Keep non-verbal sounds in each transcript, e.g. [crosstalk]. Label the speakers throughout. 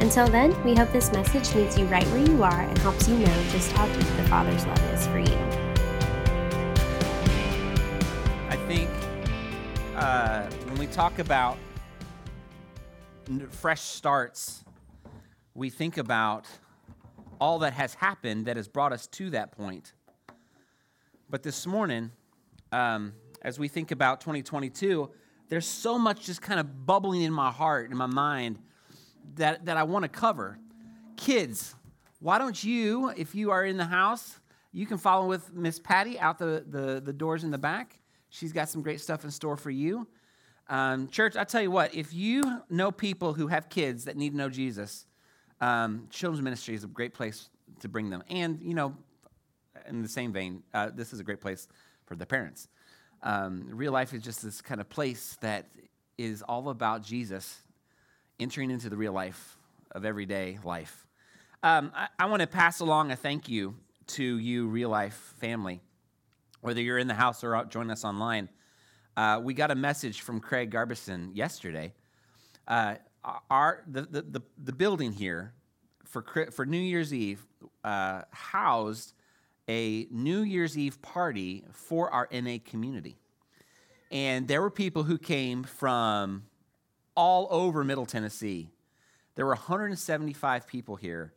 Speaker 1: Until then, we hope this message meets you right where you are and helps you know just how deep the Father's love is for you.
Speaker 2: I think uh, when we talk about fresh starts, we think about all that has happened that has brought us to that point. But this morning, um, as we think about 2022, there's so much just kind of bubbling in my heart, in my mind, that, that I want to cover. Kids, why don't you, if you are in the house, you can follow with Miss Patty out the, the, the doors in the back. She's got some great stuff in store for you. Um, church, I tell you what, if you know people who have kids that need to know Jesus, um, children's ministry is a great place to bring them. And, you know, in the same vein, uh, this is a great place for the parents. Um, real life is just this kind of place that is all about Jesus entering into the real life of everyday life. Um, I, I want to pass along a thank you to you, real life family. Whether you're in the house or out, join us online, uh, we got a message from Craig Garbison yesterday. Uh, our the, the, the, the, building here for, for New Year's Eve uh, housed a New Year's Eve party for our NA community. And there were people who came from all over Middle Tennessee. There were 175 people here.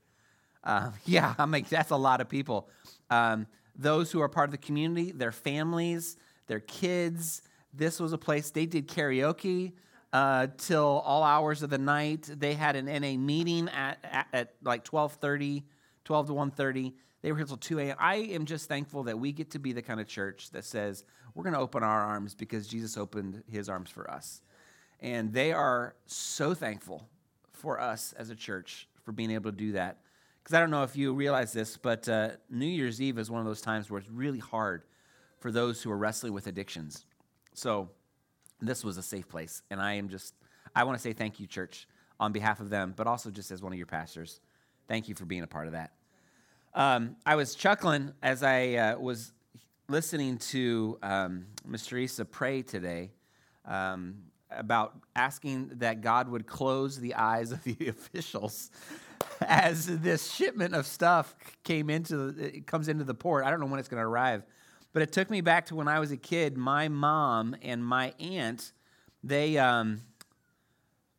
Speaker 2: Uh, [laughs] yeah, I mean, that's a lot of people. Um, those who are part of the community, their families, their kids. This was a place they did karaoke uh, till all hours of the night. They had an NA meeting at, at, at like 12:30, 12 to 1:30. They were here till 2 a.m. I am just thankful that we get to be the kind of church that says we're going to open our arms because Jesus opened His arms for us, and they are so thankful for us as a church for being able to do that. Because I don't know if you realize this, but uh, New Year's Eve is one of those times where it's really hard for those who are wrestling with addictions. So this was a safe place. And I am just, I want to say thank you, church, on behalf of them, but also just as one of your pastors. Thank you for being a part of that. Um, I was chuckling as I uh, was listening to um, Miss pray today um, about asking that God would close the eyes of the [laughs] officials as this shipment of stuff came into it comes into the port. I don't know when it's going to arrive, but it took me back to when I was a kid. My mom and my aunt, they, um,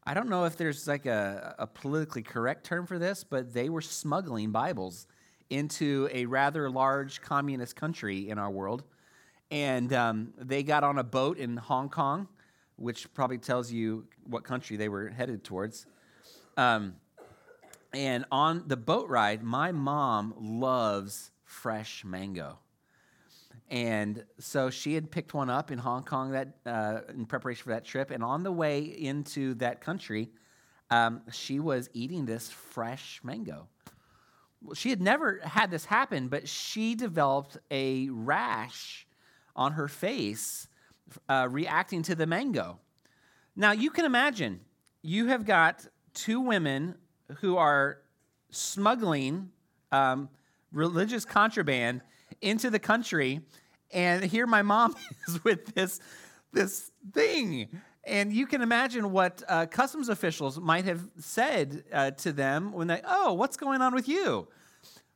Speaker 2: I don't know if there's like a, a politically correct term for this, but they were smuggling Bibles into a rather large communist country in our world. And um, they got on a boat in Hong Kong, which probably tells you what country they were headed towards. Um, and on the boat ride, my mom loves fresh mango. And so she had picked one up in Hong Kong that uh, in preparation for that trip. And on the way into that country, um, she was eating this fresh mango. Well, she had never had this happen, but she developed a rash on her face uh, reacting to the mango. Now, you can imagine you have got two women who are smuggling um, religious contraband into the country, and here my mom [laughs] is with this this thing. And you can imagine what uh, customs officials might have said uh, to them when they, oh, what's going on with you?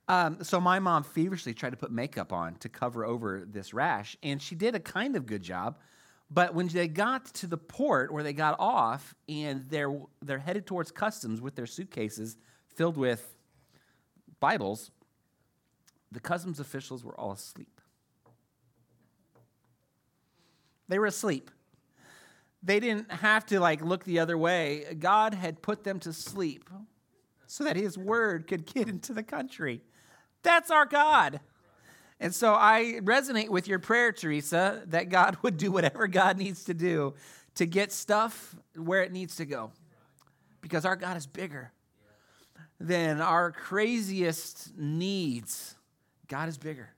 Speaker 2: Um, so my mom feverishly tried to put makeup on to cover over this rash, and she did a kind of good job. But when they got to the port where they got off, and they're they're headed towards customs with their suitcases filled with Bibles, the customs officials were all asleep. They were asleep. They didn't have to like look the other way. God had put them to sleep so that his word could get into the country. That's our God. And so I resonate with your prayer, Teresa, that God [laughs] would do whatever God needs to do to get stuff where it needs to go. Because our God is bigger than our craziest needs. God is bigger.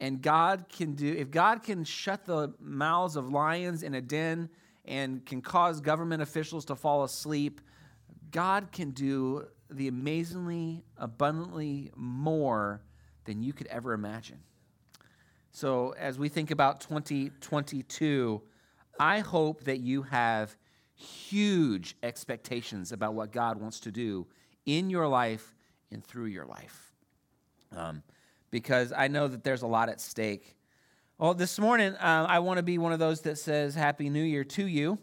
Speaker 2: And God can do, if God can shut the mouths of lions in a den and can cause government officials to fall asleep, God can do the amazingly, abundantly more than you could ever imagine. So, as we think about 2022, I hope that you have huge expectations about what God wants to do in your life and through your life. Um, because I know that there's a lot at stake. Well, this morning, uh, I want to be one of those that says Happy New Year to you.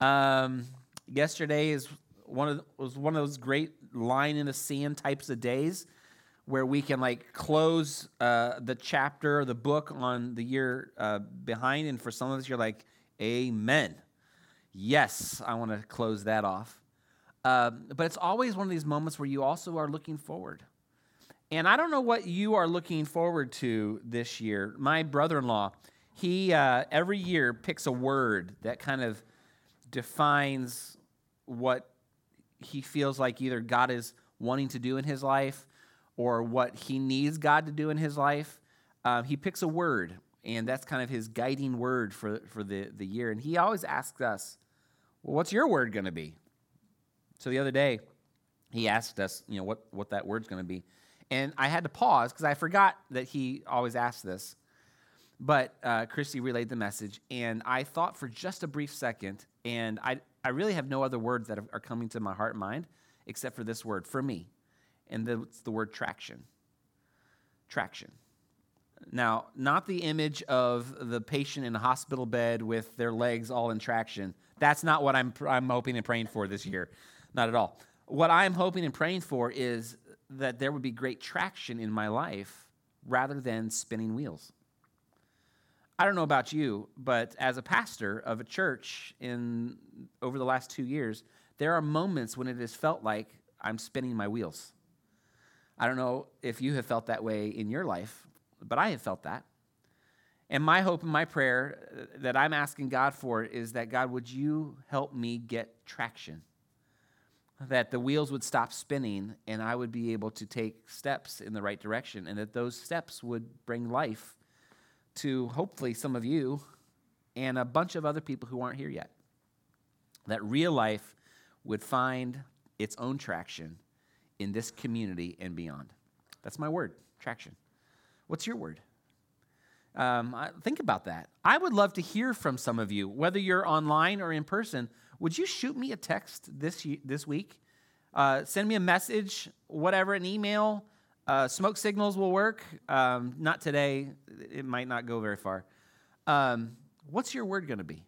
Speaker 2: Um, yesterday is one of, was one of those great line in the sand types of days where we can like close uh, the chapter, the book on the year uh, behind. And for some of us, you're like, Amen. Yes, I want to close that off. Um, but it's always one of these moments where you also are looking forward. And I don't know what you are looking forward to this year. My brother in law, he uh, every year picks a word that kind of defines what he feels like either God is wanting to do in his life or what he needs God to do in his life. Um, he picks a word, and that's kind of his guiding word for, for the, the year. And he always asks us, Well, what's your word going to be? So the other day, he asked us, you know, what, what that word's going to be. And I had to pause because I forgot that he always asked this. But uh, Christy relayed the message, and I thought for just a brief second, and I, I really have no other words that are coming to my heart and mind except for this word for me. And it's the word traction. Traction. Now, not the image of the patient in a hospital bed with their legs all in traction. That's not what I'm, I'm hoping and praying for this year. Not at all. What I'm hoping and praying for is that there would be great traction in my life rather than spinning wheels. I don't know about you, but as a pastor of a church in over the last 2 years, there are moments when it has felt like I'm spinning my wheels. I don't know if you have felt that way in your life, but I have felt that. And my hope and my prayer uh, that I'm asking God for is that God, would you help me get traction? That the wheels would stop spinning and I would be able to take steps in the right direction, and that those steps would bring life to hopefully some of you and a bunch of other people who aren't here yet. That real life would find its own traction in this community and beyond. That's my word, traction. What's your word? Um, think about that. I would love to hear from some of you, whether you're online or in person. Would you shoot me a text this, this week? Uh, send me a message, whatever, an email uh, smoke signals will work. Um, not today. It might not go very far. Um, what's your word going to be?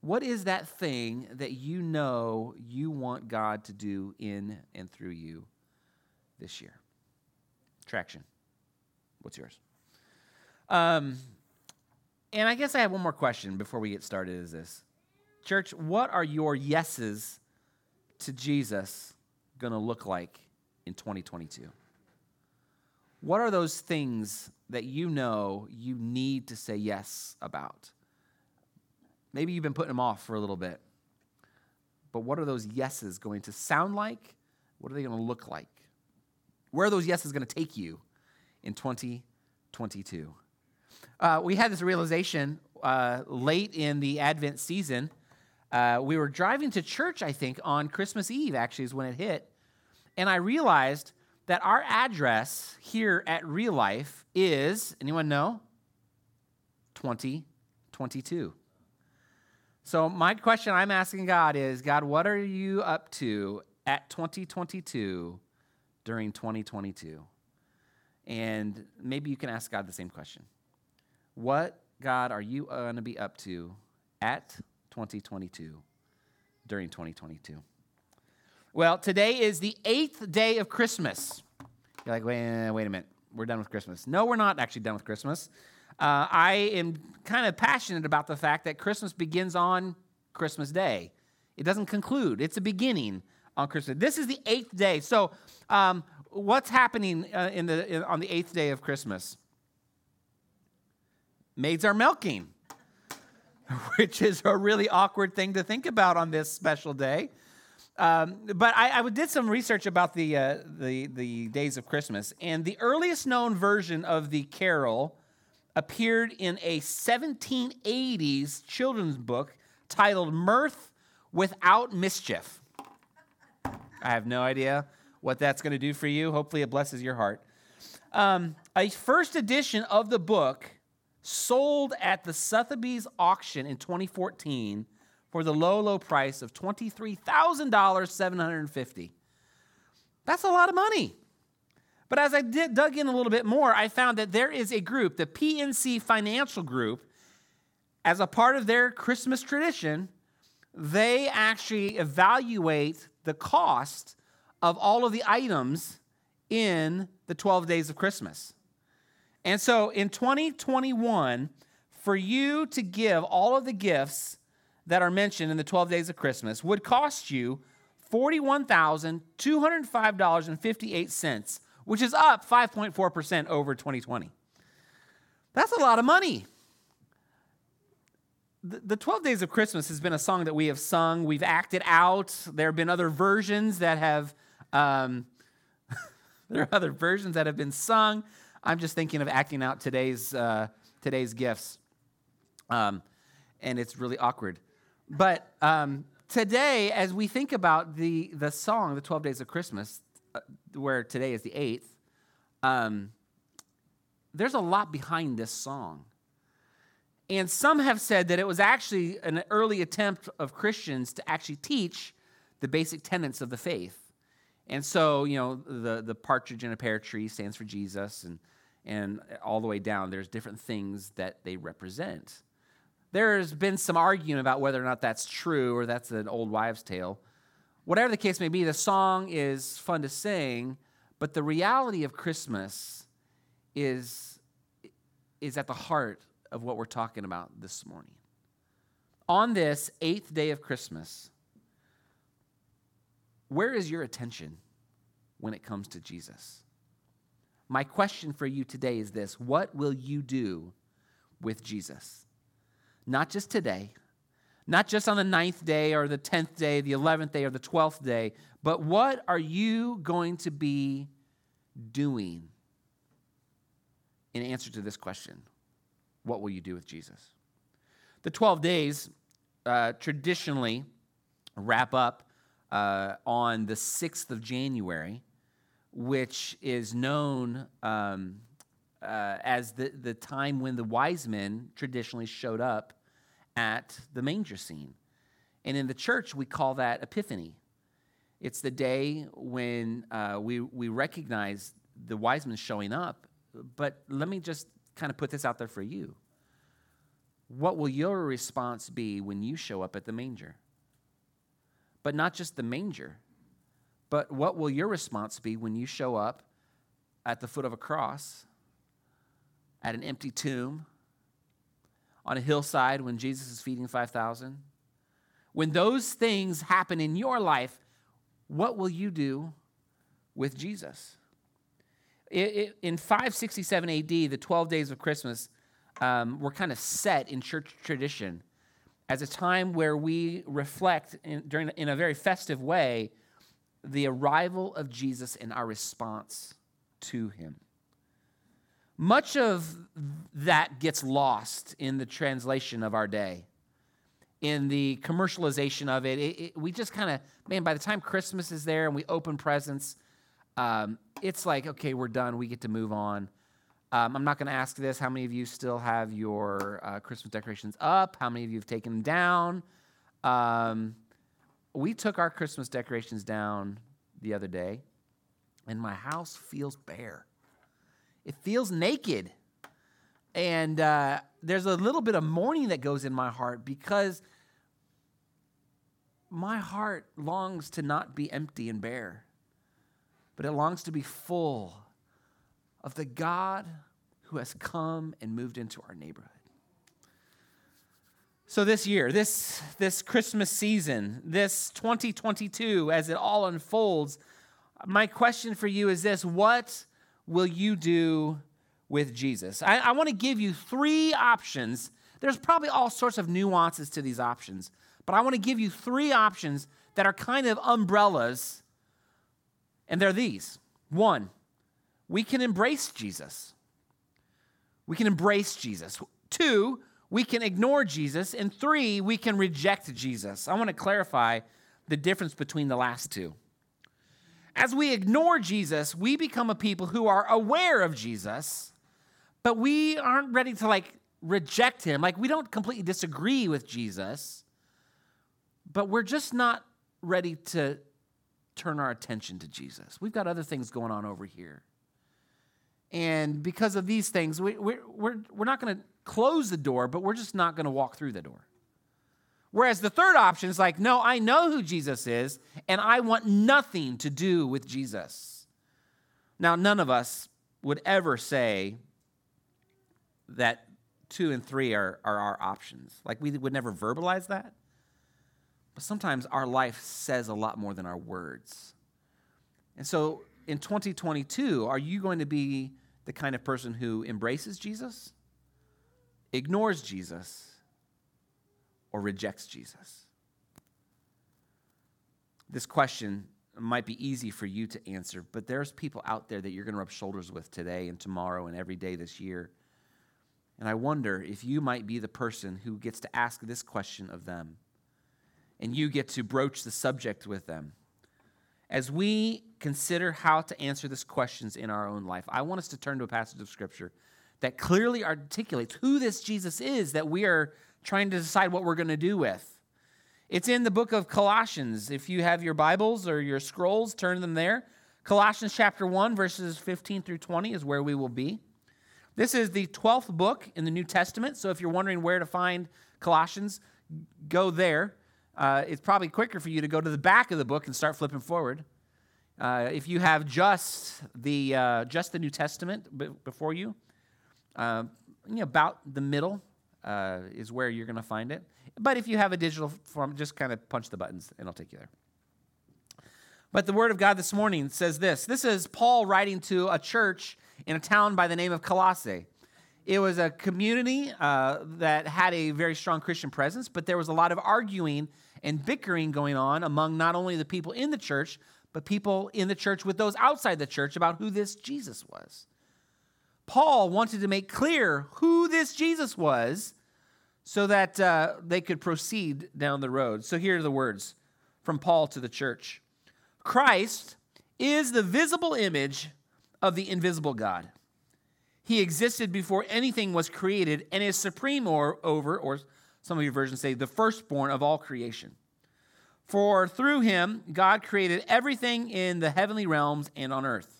Speaker 2: What is that thing that you know you want God to do in and through you this year? Traction. What's yours? Um, and I guess I have one more question before we get started is this. Church, what are your yeses to Jesus going to look like in 2022? What are those things that you know you need to say yes about? Maybe you've been putting them off for a little bit. But what are those yeses going to sound like? What are they going to look like? Where are those yeses going to take you in 2022? Uh, we had this realization uh, late in the Advent season. Uh, we were driving to church, I think, on Christmas Eve, actually, is when it hit. And I realized that our address here at Real Life is, anyone know? 2022. So, my question I'm asking God is God, what are you up to at 2022 during 2022? And maybe you can ask God the same question. What, God, are you going to be up to at 2022 during 2022? Well, today is the eighth day of Christmas. You're like, wait, wait a minute. We're done with Christmas. No, we're not actually done with Christmas. Uh, I am kind of passionate about the fact that Christmas begins on Christmas Day. It doesn't conclude, it's a beginning on Christmas. This is the eighth day. So, um, what's happening uh, in the, in, on the eighth day of Christmas? Maids are milking, [laughs] which is a really awkward thing to think about on this special day. Um, but I, I, did some research about the, uh, the, the days of Christmas, and the earliest known version of the carol appeared in a 1780s children's book titled Mirth Without Mischief. I have no idea what that's going to do for you. Hopefully, it blesses your heart. Um, a first edition of the book sold at the Sotheby's auction in 2014 for the low, low price of $23,750. That's a lot of money. But as I did, dug in a little bit more, I found that there is a group, the PNC Financial Group, as a part of their Christmas tradition, they actually evaluate the cost of all of the items in the 12 days of Christmas. And so in 2021, for you to give all of the gifts that are mentioned in the 12 days of Christmas would cost you $41,205.58, which is up 5.4% over 2020. That's a lot of money. The 12 Days of Christmas has been a song that we have sung, we've acted out. There have been other versions that have, um, [laughs] there are other versions that have been sung. I'm just thinking of acting out today's, uh, today's gifts. Um, and it's really awkward. But um, today, as we think about the, the song, The 12 Days of Christmas, uh, where today is the 8th, um, there's a lot behind this song. And some have said that it was actually an early attempt of Christians to actually teach the basic tenets of the faith. And so, you know, the, the partridge in a pear tree stands for Jesus, and, and all the way down, there's different things that they represent. There's been some arguing about whether or not that's true or that's an old wives' tale. Whatever the case may be, the song is fun to sing, but the reality of Christmas is, is at the heart of what we're talking about this morning. On this eighth day of Christmas, where is your attention when it comes to Jesus? My question for you today is this What will you do with Jesus? Not just today, not just on the ninth day or the tenth day, the eleventh day or the twelfth day, but what are you going to be doing in answer to this question? What will you do with Jesus? The 12 days uh, traditionally wrap up uh, on the 6th of January, which is known um, uh, as the, the time when the wise men traditionally showed up at the manger scene. And in the church, we call that Epiphany. It's the day when uh, we, we recognize the wise men showing up. But let me just kind of put this out there for you. What will your response be when you show up at the manger? But not just the manger, but what will your response be when you show up at the foot of a cross, at an empty tomb, on a hillside when Jesus is feeding 5,000? When those things happen in your life, what will you do with Jesus? It, it, in 567 AD, the 12 days of Christmas um, were kind of set in church tradition as a time where we reflect in, during, in a very festive way the arrival of Jesus and our response to him. Much of that gets lost in the translation of our day, in the commercialization of it. it, it we just kind of, man, by the time Christmas is there and we open presents, um, it's like, okay, we're done. We get to move on. Um, I'm not going to ask this. How many of you still have your uh, Christmas decorations up? How many of you have taken them down? Um, we took our Christmas decorations down the other day, and my house feels bare it feels naked. And uh, there's a little bit of mourning that goes in my heart because my heart longs to not be empty and bare, but it longs to be full of the God who has come and moved into our neighborhood. So this year, this this Christmas season, this 2022 as it all unfolds, my question for you is this, what will you do with Jesus? I, I want to give you three options. There's probably all sorts of nuances to these options, but I want to give you three options that are kind of umbrellas, and they're these. One, we can embrace Jesus. we can embrace Jesus. Two, we can ignore Jesus. And three, we can reject Jesus. I want to clarify the difference between the last two. As we ignore Jesus, we become a people who are aware of Jesus, but we aren't ready to like reject him. Like we don't completely disagree with Jesus, but we're just not ready to turn our attention to Jesus. We've got other things going on over here. And because of these things, we, we're, we're, we're not going to close the door, but we're just not going to walk through the door. Whereas the third option is like, no, I know who Jesus is, and I want nothing to do with Jesus. Now, none of us would ever say that two and three are, are our options. Like, we would never verbalize that. But sometimes our life says a lot more than our words. And so in 2022, are you going to be the kind of person who embraces Jesus, ignores Jesus, or rejects Jesus? This question might be easy for you to answer, but there's people out there that you're going to rub shoulders with today and tomorrow and every day this year. And I wonder if you might be the person who gets to ask this question of them, and you get to broach the subject with them. As we consider how to answer these questions in our own life, I want us to turn to a passage of Scripture that clearly articulates who this Jesus is that we are trying to decide what we're going to do with. It's in the book of Colossians. If you have your Bibles or your scrolls, turn them there. Colossians chapter 1, verses 15 through 20 is where we will be. This is the 12th book in the New Testament. So if you're wondering where to find Colossians, go there. Uh, it's probably quicker for you to go to the back of the book and start flipping forward. Uh, if you have just the, uh, just the New Testament b- before you, uh, you know, about the middle uh, is where you're going to find it. But if you have a digital form, just kind of punch the buttons and it'll take you there. But the Word of God this morning says this this is Paul writing to a church in a town by the name of Colossae. It was a community uh, that had a very strong Christian presence, but there was a lot of arguing and bickering going on among not only the people in the church, but people in the church with those outside the church about who this Jesus was. Paul wanted to make clear who this Jesus was so that uh, they could proceed down the road. So here are the words from Paul to the church Christ is the visible image of the invisible God. He existed before anything was created and is supreme or, over, or some of your versions say, the firstborn of all creation. For through him, God created everything in the heavenly realms and on earth.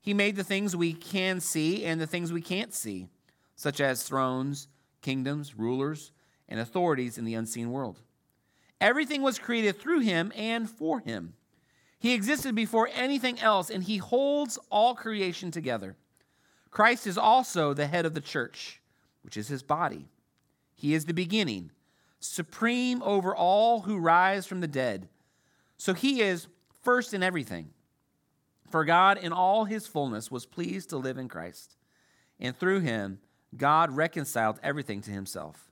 Speaker 2: He made the things we can see and the things we can't see, such as thrones, kingdoms, rulers, and authorities in the unseen world. Everything was created through him and for him. He existed before anything else, and he holds all creation together. Christ is also the head of the church, which is his body. He is the beginning, supreme over all who rise from the dead. So he is first in everything. For God, in all his fullness, was pleased to live in Christ, and through him, God reconciled everything to himself.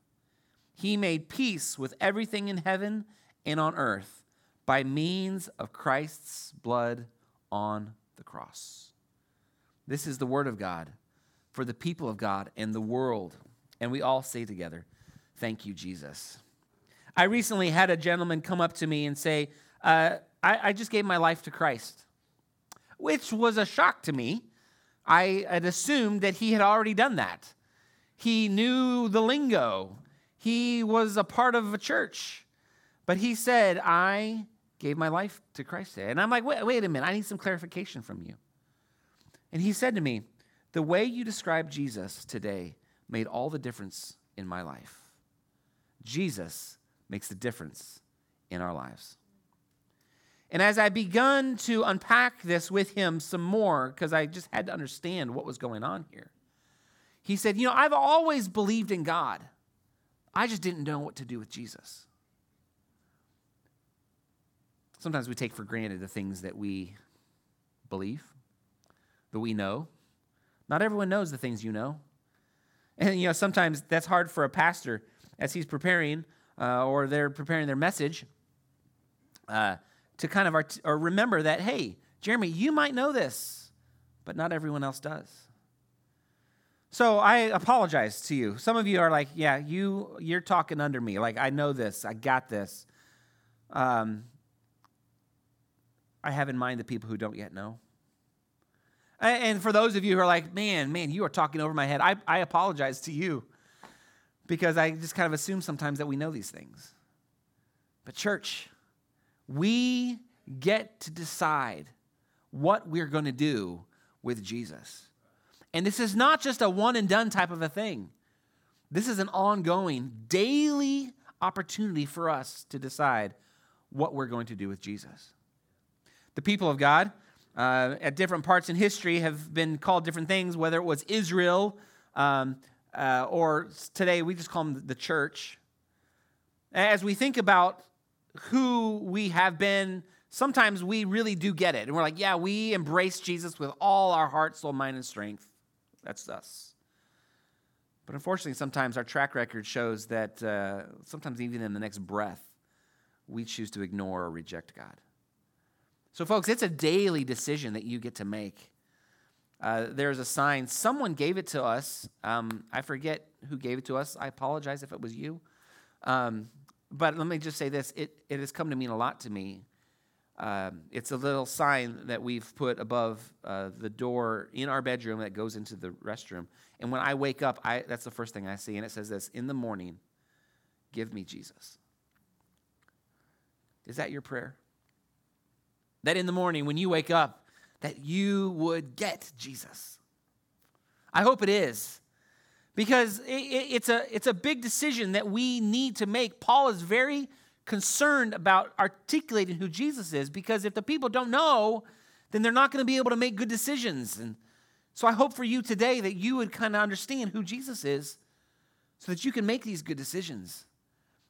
Speaker 2: He made peace with everything in heaven and on earth by means of Christ's blood on the cross. This is the word of God for the people of God and the world. And we all say together, Thank you, Jesus. I recently had a gentleman come up to me and say, uh, I, I just gave my life to Christ, which was a shock to me. I had assumed that he had already done that. He knew the lingo, he was a part of a church. But he said, I gave my life to Christ today. And I'm like, wait, wait a minute, I need some clarification from you. And he said to me, The way you described Jesus today made all the difference in my life. Jesus makes the difference in our lives. And as I begun to unpack this with him some more, because I just had to understand what was going on here, he said, You know, I've always believed in God. I just didn't know what to do with Jesus. Sometimes we take for granted the things that we believe, that we know. Not everyone knows the things you know. And, you know, sometimes that's hard for a pastor as he's preparing uh, or they're preparing their message uh, to kind of art- or remember that, hey, Jeremy, you might know this, but not everyone else does. So I apologize to you. Some of you are like, yeah, you you're talking under me. Like I know this. I got this. Um, I have in mind the people who don't yet know. And for those of you who are like, man, man, you are talking over my head, I, I apologize to you because I just kind of assume sometimes that we know these things. But, church, we get to decide what we're going to do with Jesus. And this is not just a one and done type of a thing. This is an ongoing, daily opportunity for us to decide what we're going to do with Jesus. The people of God uh, at different parts in history have been called different things, whether it was Israel um, uh, or today we just call them the church. As we think about who we have been, sometimes we really do get it. And we're like, yeah, we embrace Jesus with all our heart, soul, mind, and strength. That's us. But unfortunately, sometimes our track record shows that uh, sometimes even in the next breath, we choose to ignore or reject God. So, folks, it's a daily decision that you get to make. Uh, there's a sign. Someone gave it to us. Um, I forget who gave it to us. I apologize if it was you. Um, but let me just say this it, it has come to mean a lot to me. Um, it's a little sign that we've put above uh, the door in our bedroom that goes into the restroom. And when I wake up, I, that's the first thing I see. And it says this In the morning, give me Jesus. Is that your prayer? That in the morning, when you wake up, that you would get Jesus. I hope it is. Because it's a, it's a big decision that we need to make. Paul is very concerned about articulating who Jesus is because if the people don't know, then they're not going to be able to make good decisions. And so I hope for you today that you would kind of understand who Jesus is so that you can make these good decisions.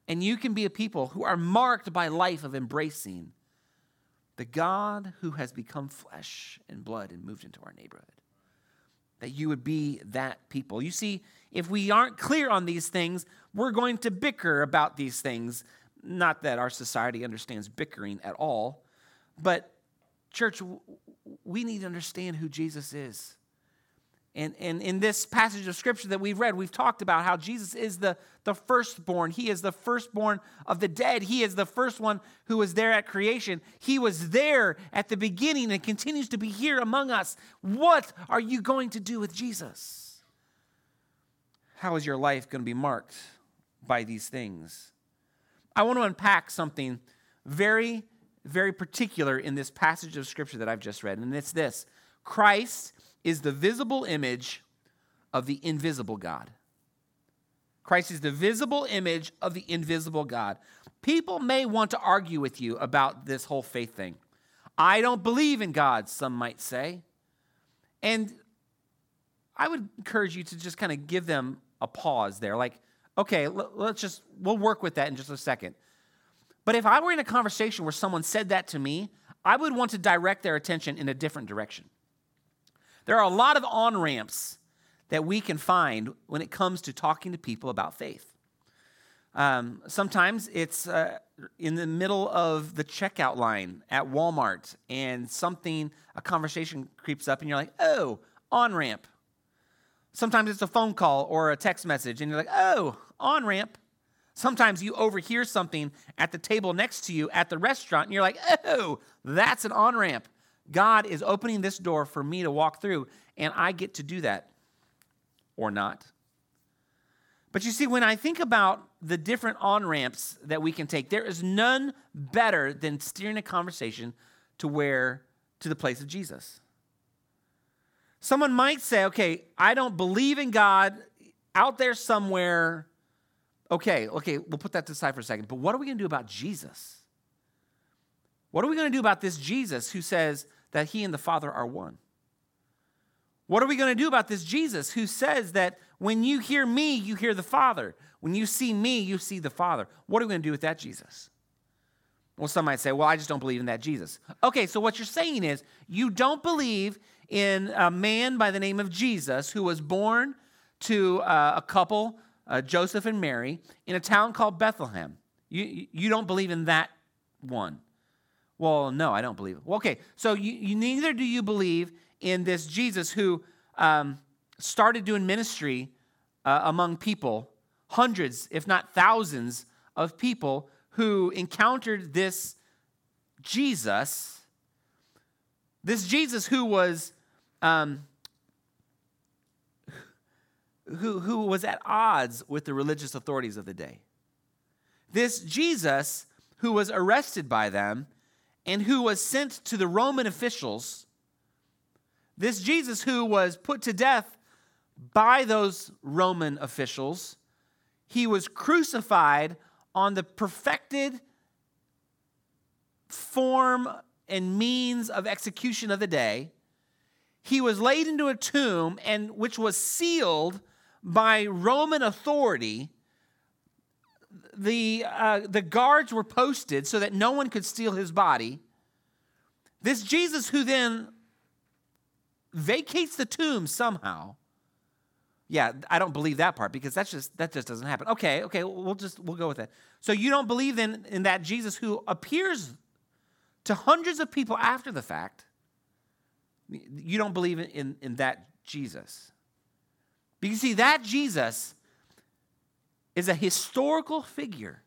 Speaker 2: And you can be a people who are marked by life of embracing the God who has become flesh and blood and moved into our neighborhood. That you would be that people. You see, if we aren't clear on these things, we're going to bicker about these things. Not that our society understands bickering at all, but church, we need to understand who Jesus is. And, and in this passage of scripture that we've read, we've talked about how Jesus is the, the firstborn. He is the firstborn of the dead. He is the first one who was there at creation. He was there at the beginning and continues to be here among us. What are you going to do with Jesus? How is your life going to be marked by these things? I want to unpack something very, very particular in this passage of scripture that I've just read, and it's this Christ is the visible image of the invisible God. Christ is the visible image of the invisible God. People may want to argue with you about this whole faith thing. I don't believe in God, some might say. And I would encourage you to just kind of give them a pause there. Like, okay, let's just, we'll work with that in just a second. But if I were in a conversation where someone said that to me, I would want to direct their attention in a different direction. There are a lot of on ramps that we can find when it comes to talking to people about faith. Um, sometimes it's uh, in the middle of the checkout line at Walmart, and something, a conversation creeps up, and you're like, oh, on ramp. Sometimes it's a phone call or a text message, and you're like, oh, on ramp. Sometimes you overhear something at the table next to you at the restaurant, and you're like, oh, that's an on ramp. God is opening this door for me to walk through, and I get to do that or not. But you see, when I think about the different on ramps that we can take, there is none better than steering a conversation to where, to the place of Jesus. Someone might say, okay, I don't believe in God out there somewhere. Okay, okay, we'll put that to side for a second. But what are we going to do about Jesus? What are we going to do about this Jesus who says, that he and the Father are one. What are we going to do about this Jesus who says that when you hear me, you hear the Father? When you see me, you see the Father. What are we going to do with that Jesus? Well, some might say, well, I just don't believe in that Jesus. Okay, so what you're saying is you don't believe in a man by the name of Jesus who was born to uh, a couple, uh, Joseph and Mary, in a town called Bethlehem. You, you don't believe in that one. Well, no, I don't believe. Well, okay, so you, you, neither do you believe in this Jesus who um, started doing ministry uh, among people, hundreds, if not thousands, of people who encountered this Jesus, this Jesus who was. Um, who, who was at odds with the religious authorities of the day. This Jesus, who was arrested by them and who was sent to the Roman officials, this Jesus, who was put to death by those Roman officials, he was crucified on the perfected form and means of execution of the day. He was laid into a tomb and which was sealed by Roman authority. The, uh, the guards were posted so that no one could steal his body. This Jesus, who then vacates the tomb somehow. Yeah, I don't believe that part because that's just that just doesn't happen. Okay, okay, we'll just we'll go with that. So you don't believe in in that Jesus who appears to hundreds of people after the fact. You don't believe in, in, in that Jesus. Because see, that Jesus is a historical figure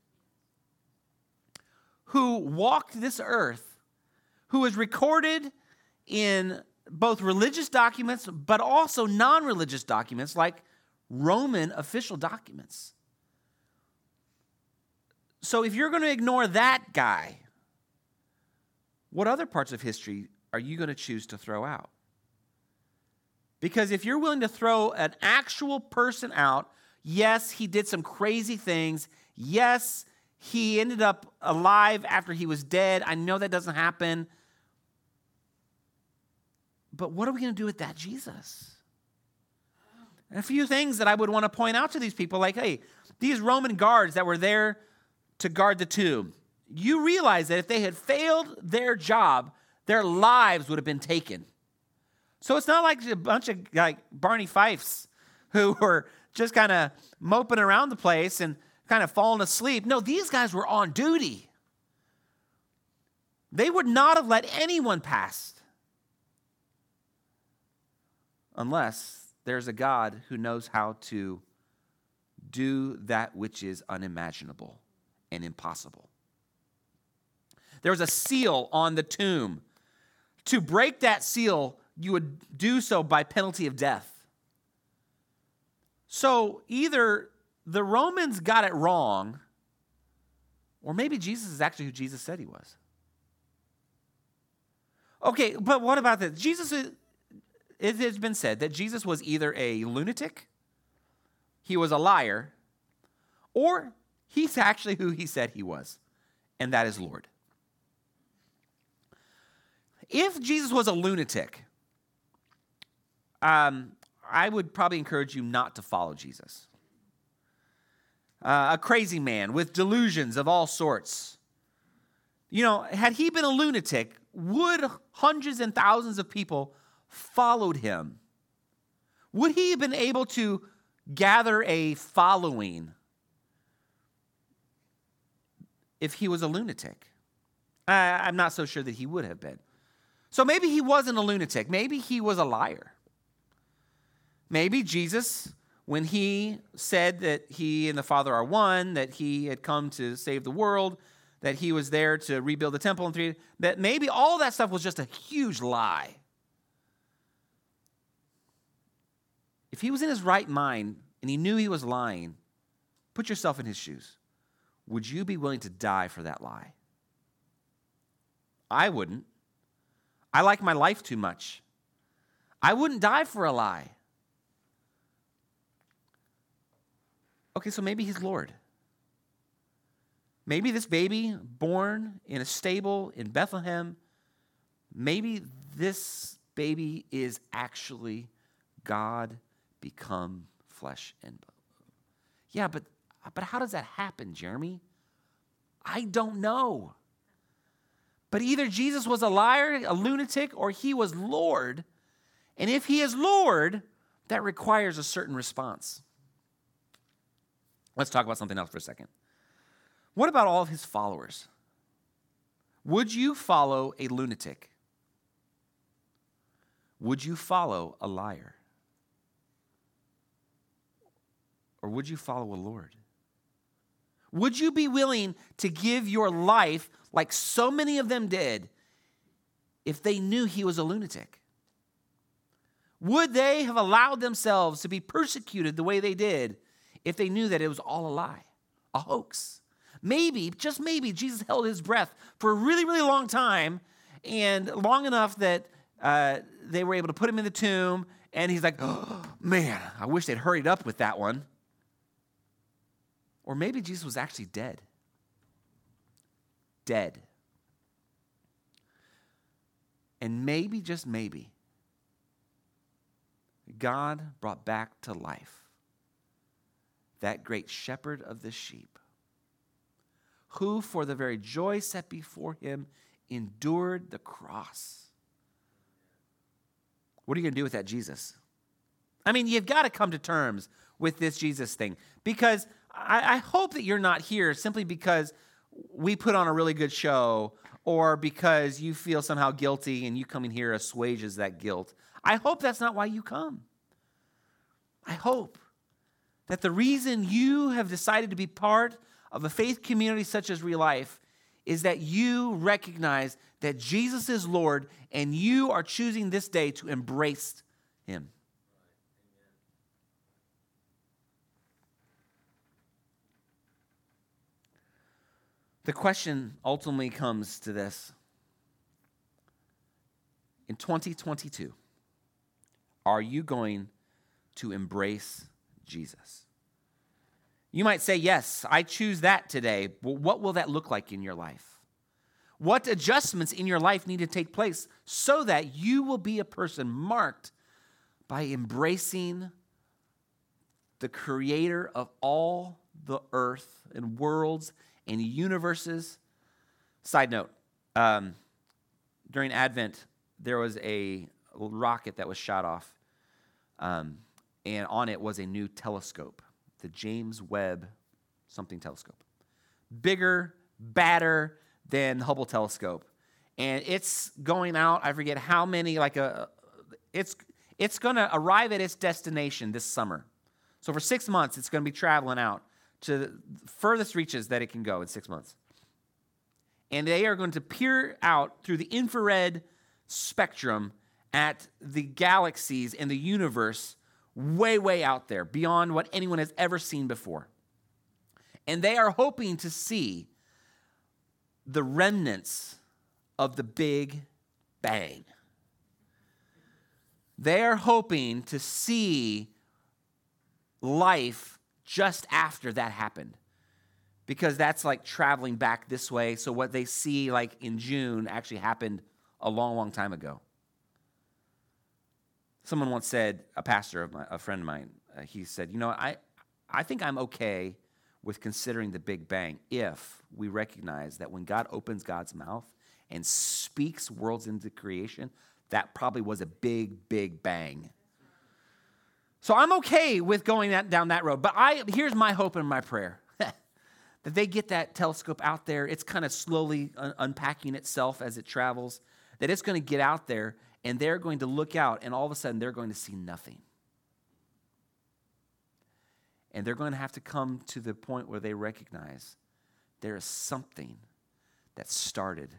Speaker 2: who walked this earth, who is recorded in both religious documents, but also non religious documents like Roman official documents. So if you're going to ignore that guy, what other parts of history are you going to choose to throw out? Because if you're willing to throw an actual person out, yes, he did some crazy things. Yes, he ended up alive after he was dead. I know that doesn't happen. But what are we going to do with that Jesus? And a few things that I would want to point out to these people like, hey, these Roman guards that were there to guard the tomb, you realize that if they had failed their job, their lives would have been taken. So it's not like a bunch of like Barney Fifes who [laughs] were just kind of moping around the place and kind of falling asleep. No, these guys were on duty. They would not have let anyone pass unless there's a God who knows how to do that which is unimaginable and impossible. There was a seal on the tomb. To break that seal, you would do so by penalty of death. So either the Romans got it wrong, or maybe Jesus is actually who Jesus said he was. Okay, but what about this? Jesus it has been said that Jesus was either a lunatic, he was a liar, or he's actually who he said he was, and that is Lord. If Jesus was a lunatic, um, I would probably encourage you not to follow Jesus. Uh, a crazy man with delusions of all sorts. You know, had he been a lunatic, would hundreds and thousands of people followed him, would he have been able to gather a following if he was a lunatic? I'm not so sure that he would have been. So maybe he wasn't a lunatic. Maybe he was a liar. Maybe Jesus, when he said that he and the Father are one, that he had come to save the world, that he was there to rebuild the temple in three, that maybe all that stuff was just a huge lie. If he was in his right mind and he knew he was lying, put yourself in his shoes. Would you be willing to die for that lie? I wouldn't. I like my life too much. I wouldn't die for a lie. Okay, so maybe he's Lord. Maybe this baby born in a stable in Bethlehem, maybe this baby is actually God become flesh and bone. Yeah, but but how does that happen, Jeremy? I don't know. But either Jesus was a liar, a lunatic, or he was Lord. And if he is Lord, that requires a certain response. Let's talk about something else for a second. What about all of his followers? Would you follow a lunatic? Would you follow a liar? Or would you follow a Lord? Would you be willing to give your life like so many of them did if they knew he was a lunatic? Would they have allowed themselves to be persecuted the way they did if they knew that it was all a lie, a hoax? Maybe, just maybe, Jesus held his breath for a really, really long time and long enough that uh, they were able to put him in the tomb. And he's like, oh, man, I wish they'd hurried up with that one. Or maybe Jesus was actually dead. Dead. And maybe, just maybe, God brought back to life that great shepherd of the sheep, who, for the very joy set before him, endured the cross. What are you going to do with that Jesus? I mean, you've got to come to terms with this Jesus thing because I, I, hope that you're not here simply because we put on a really good show or because you feel somehow guilty and you coming here assuages that guilt. I hope that's not why you come. I hope that the reason you have decided to be part of a faith community such as Real Life is that you recognize that Jesus is Lord and you are choosing this day to embrace Him. The question ultimately comes to this. In 2022, are you going to embrace Jesus? You might say, Yes, I choose that today. But what will that look like in your life? What adjustments in your life need to take place so that you will be a person marked by embracing the creator of all the earth and worlds and universes? Side note um, during Advent, there was a rocket that was shot off. Um, and on it was a new telescope, the James Webb something telescope. Bigger, badder than the Hubble telescope. And it's going out, I forget how many, like a, it's, it's going to arrive at its destination this summer. So for six months, it's going to be traveling out to the furthest reaches that it can go in six months. And they are going to peer out through the infrared spectrum at the galaxies and the universe way, way out there, beyond what anyone has ever seen before. And they are hoping to see the remnants of the Big Bang. They are hoping to see life just after that happened because that's like traveling back this way. So, what they see like in June actually happened a long, long time ago. Someone once said, a pastor, of my, a friend of mine, uh, he said, You know, I, I think I'm okay with considering the Big Bang if we recognize that when God opens God's mouth and speaks worlds into creation, that probably was a big, big bang. So I'm okay with going that, down that road. But I, here's my hope and my prayer [laughs] that they get that telescope out there. It's kind of slowly un- unpacking itself as it travels, that it's going to get out there and they're going to look out, and all of a sudden they're going to see nothing. And they're going to have to come to the point where they recognize there is something that started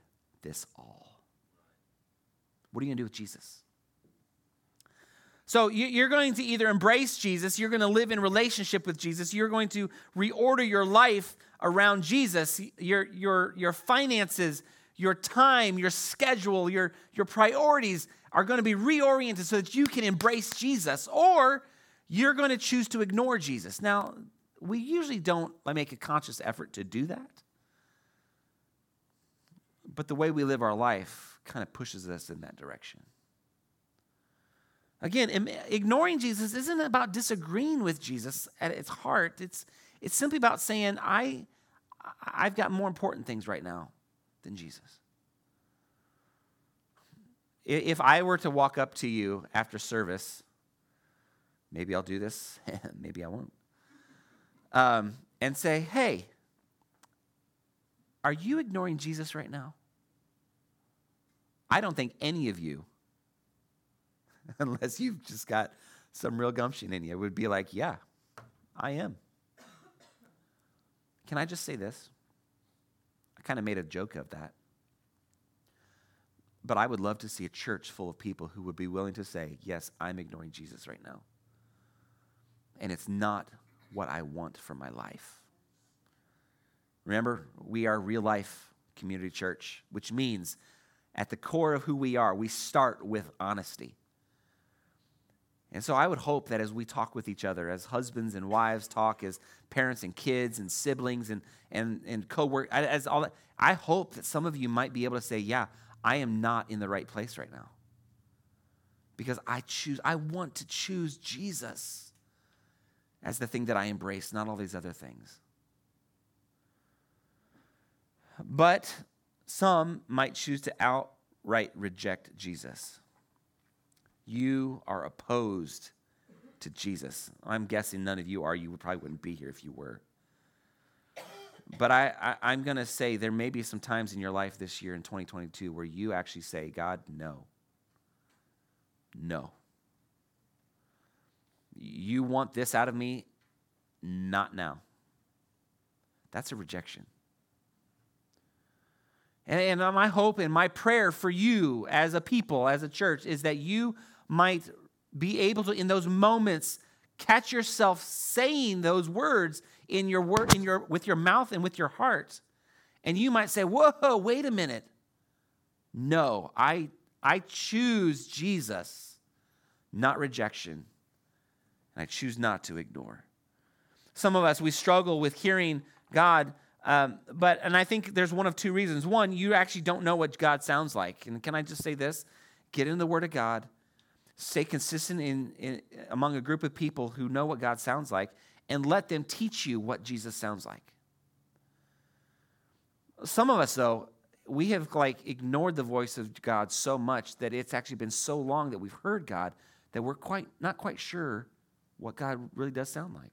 Speaker 2: this all. What are you going to do with Jesus? So you're going to either embrace Jesus, you're going to live in relationship with Jesus, you're going to reorder your life around Jesus, your, your, your finances, your time, your schedule, your, your priorities are going to be reoriented so that you can embrace Jesus, or you're going to choose to ignore Jesus. Now, we usually don't make a conscious effort to do that. But the way we live our life kind of pushes us in that direction. Again, ignoring Jesus isn't about disagreeing with Jesus at its heart. It's, it's simply about saying, I, I've got more important things right now than Jesus. If I were to walk up to you after service, maybe I'll do this, [laughs] maybe I won't, um, and say, hey, are you ignoring Jesus right now? I don't think any of you, [laughs] unless you've just got some real gumption in you, would be like, yeah, I am. Can I just say this? I kind of made a joke of that. But I would love to see a church full of people who would be willing to say, Yes, I'm ignoring Jesus right now. And it's not what I want for my life. Remember, we are real life community church, which means at the core of who we are, we start with honesty. And so I would hope that as we talk with each other, as husbands and wives talk, as parents and kids and siblings and, and, and co-work, as all that, I hope that some of you might be able to say, yeah, I am not in the right place right now. Because I choose, I want to choose Jesus as the thing that I embrace, not all these other things. But some might choose to outright reject Jesus you are opposed to Jesus. I'm guessing none of you are. You probably wouldn't be here if you were. But I, I, am going to say there may be some times in your life this year in 2022 where you actually say, God, no. No. You want this out of me? Not now. That's a rejection. And, and my hope and my prayer for you as a people, as a church, is that you might be able to, in those moments, catch yourself saying those words in your word, in your, with your mouth and with your heart. And you might say, Whoa, wait a minute. No, I, I choose Jesus, not rejection. And I choose not to ignore. Some of us, we struggle with hearing God, um, but, and I think there's one of two reasons. One, you actually don't know what God sounds like. And can I just say this? Get in the Word of God stay consistent in, in, among a group of people who know what God sounds like and let them teach you what Jesus sounds like. Some of us, though, we have like ignored the voice of God so much that it's actually been so long that we've heard God that we're quite not quite sure what God really does sound like.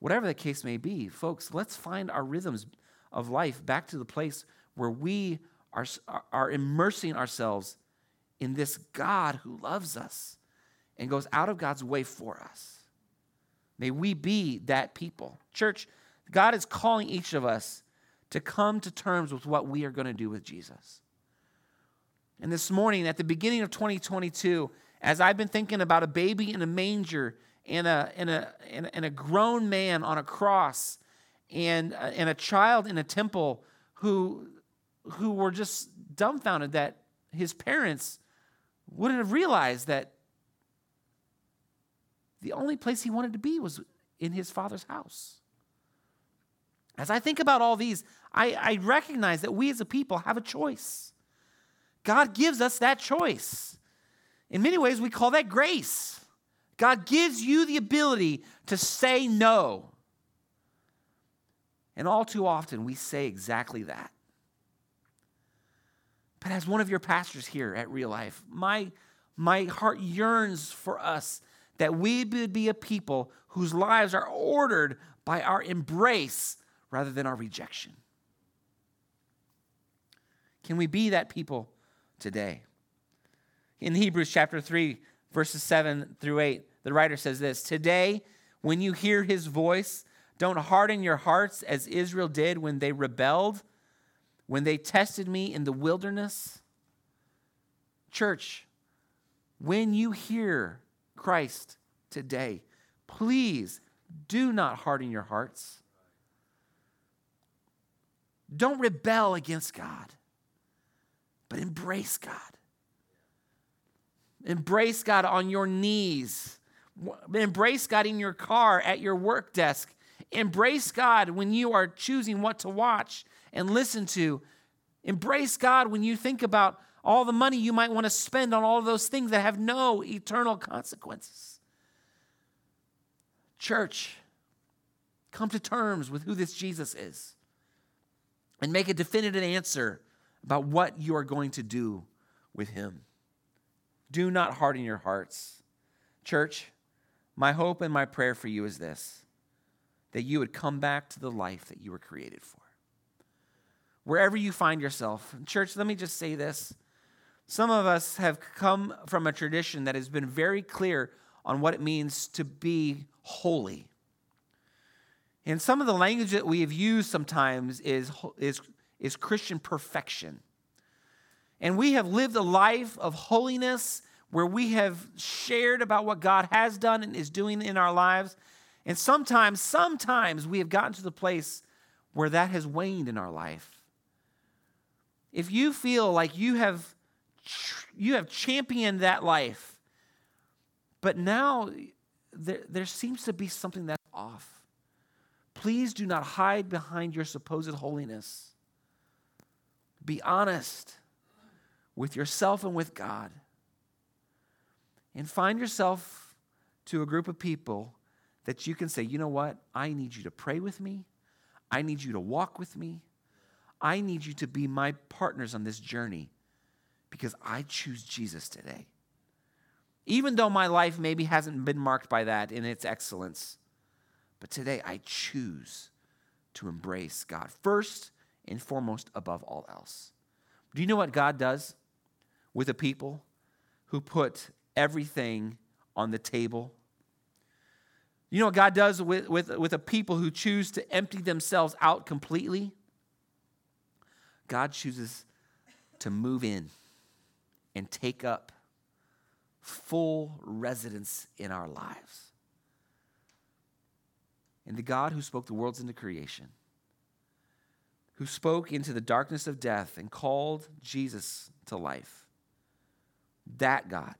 Speaker 2: Whatever the case may be, folks, let's find our rhythms of life back to the place where we are, are immersing ourselves in this God who loves us and goes out of God's way for us. May we be that people. Church, God is calling each of us to come to terms with what we are going to do with Jesus. And this morning, at the beginning of 2022, as I've been thinking about a baby in a manger and a, and a, and a grown man on a cross and, uh, and a child in a temple who, who were just dumbfounded that his parents wouldn't have realized that the only place he wanted to be was in his father's house. As I think about all these, I, I, recognize that we as a people have a choice. God gives us that choice. In many ways, we call that grace. God gives you the ability to say no. And all too often, we say exactly that. But as one of your pastors here at Real Life, my, my heart yearns for us that we would be a people whose lives are ordered by our embrace rather than our rejection. Can we be that people today? In Hebrews chapter 3, verses 7 through 8, the writer says this Today, when you hear his voice, don't harden your hearts as Israel did when they rebelled when they tested me in the wilderness. Church, when you hear Christ today, please do not harden your hearts. Don't rebel against God, but embrace God. Embrace God on your knees. Embrace God in your car, at your work desk. Embrace God when you are choosing what to watch and listen to. Embrace God when you think about all the money you might want to spend on all those things that have no eternal consequences. Church, come to terms with who this Jesus is and make a definitive answer about what you are going to do with him. Do not harden your hearts. Church, my hope and my prayer for you is this that you would come back to the life that you were created for wherever you find yourself. Church, let me just say this. Some of us have come from a tradition that has been very clear on what it means to be holy. And some of the language that we have used sometimes is, is, is Christian perfection. And we have lived a life of holiness where we have shared about what God has done and is doing in our lives. And sometimes, sometimes we have gotten to the place where that has waned in our life. If you feel like you have you have championed that life, but now there, there seems to be something that's off. Please do not hide behind your supposed holiness. Be honest with yourself and with God. And find yourself to a group of people that you can say, you know what? I need you to pray with me. I need you to walk with me. I need you to be my partners on this journey because I choose Jesus today. Even though my life maybe hasn't been marked by that in its excellence, but today I choose to embrace God first and foremost above all else. Do you know what God does with a people who put everything on the table? You know what God does with, with, with a people who choose to empty themselves out completely? God chooses to move in and take up full residence in our lives and the God who spoke the worlds into creation, who spoke into the darkness of death and called Jesus to life, that God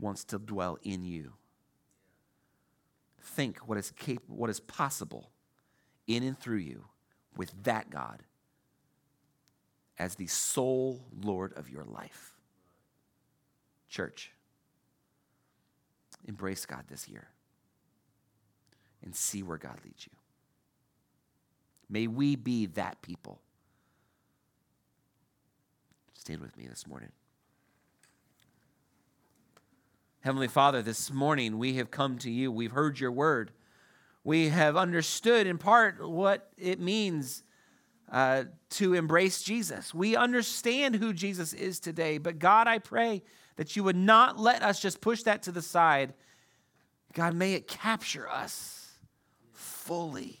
Speaker 2: wants to dwell in you. Think what is capable, what is possible in and through you with that God as the sole Lord of your life. Church, embrace God this year and see where God leads you. May we be that people. Stand with me this morning. Heavenly Father, this morning we have come to you. We've heard your word. We have understood in part what it means uh, to embrace Jesus. We understand who Jesus is today, but God, I pray that you would not let us just push that to the side. God, may it capture us fully.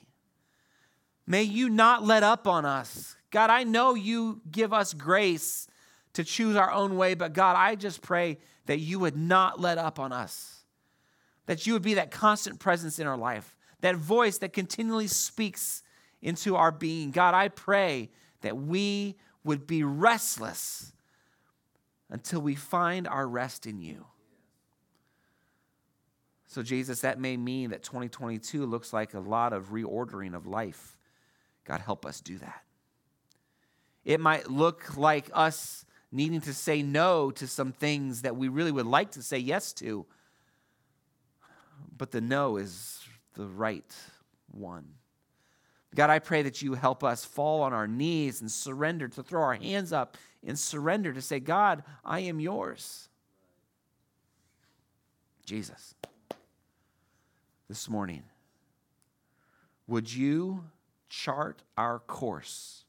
Speaker 2: May you not let up on us. God, I know you give us grace to choose our own way, but God, I just pray that you would not let up on us. That you would be that constant presence in our life, that voice that continually speaks into our being. God, I pray that we would be restless until we find our rest in you. So, Jesus, that may mean that 2022 looks like a lot of reordering of life. God, help us do that. It might look like us needing to say no to some things that we really would like to say yes to, but the no is the right one. God, I pray that you help us fall on our knees and surrender, to throw our hands up and surrender, to say, God, I am yours. Jesus this morning. Would you chart our course?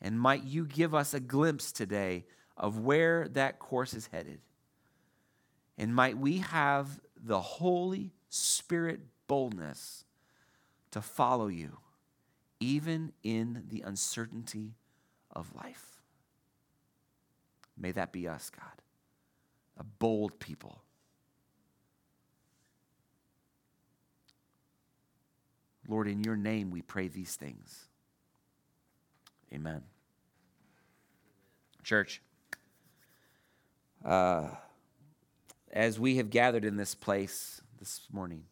Speaker 2: And might you give us a glimpse today of where that course is headed? And might we have the Holy Spirit boldness to follow you, even in the uncertainty of life? May that be us, God, a bold people Lord, in your name we pray these things. Amen. Church, uh, as we have gathered in this place this morning,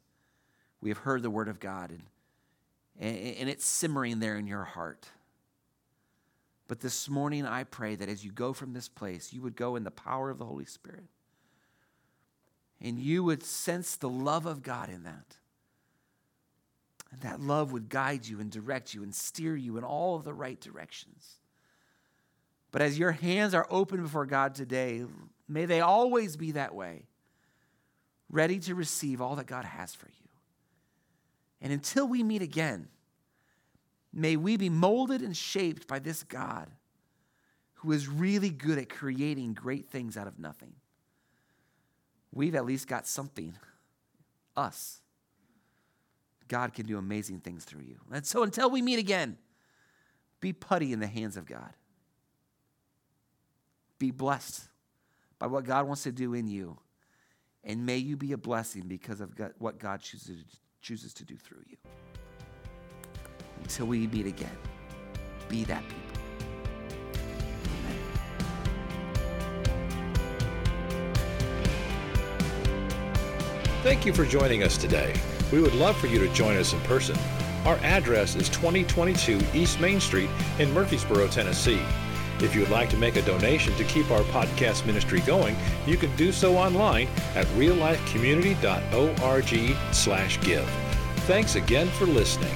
Speaker 2: we have heard the word of God and, and it's simmering there in your heart. But this morning, I pray that as you go from this place, you would go in the power of the Holy Spirit. And you would sense the love of God in that. And that love would guide you and direct you and steer you in all of the right directions. But as your hands are open before God today, may they always be that way, ready to receive all that God has for you. And until we meet again, may we be molded and shaped by this God who is really good at creating great things out of nothing. we've at least got something. Us. God can do amazing things through you. And so until we meet again, be putty in the hands of God. Be blessed by what God wants to do in you. And may you be a blessing because of what God chooses, chooses to do through you. Until we meet again, be that people.
Speaker 3: Thank you for joining us today. We would love for you to join us in person. Our address is 2022 East Main Street in Murfreesboro, Tennessee. If you would like to make a donation to keep our podcast ministry going, you can do so online at reallifecommunity.org/give. Thanks again for listening.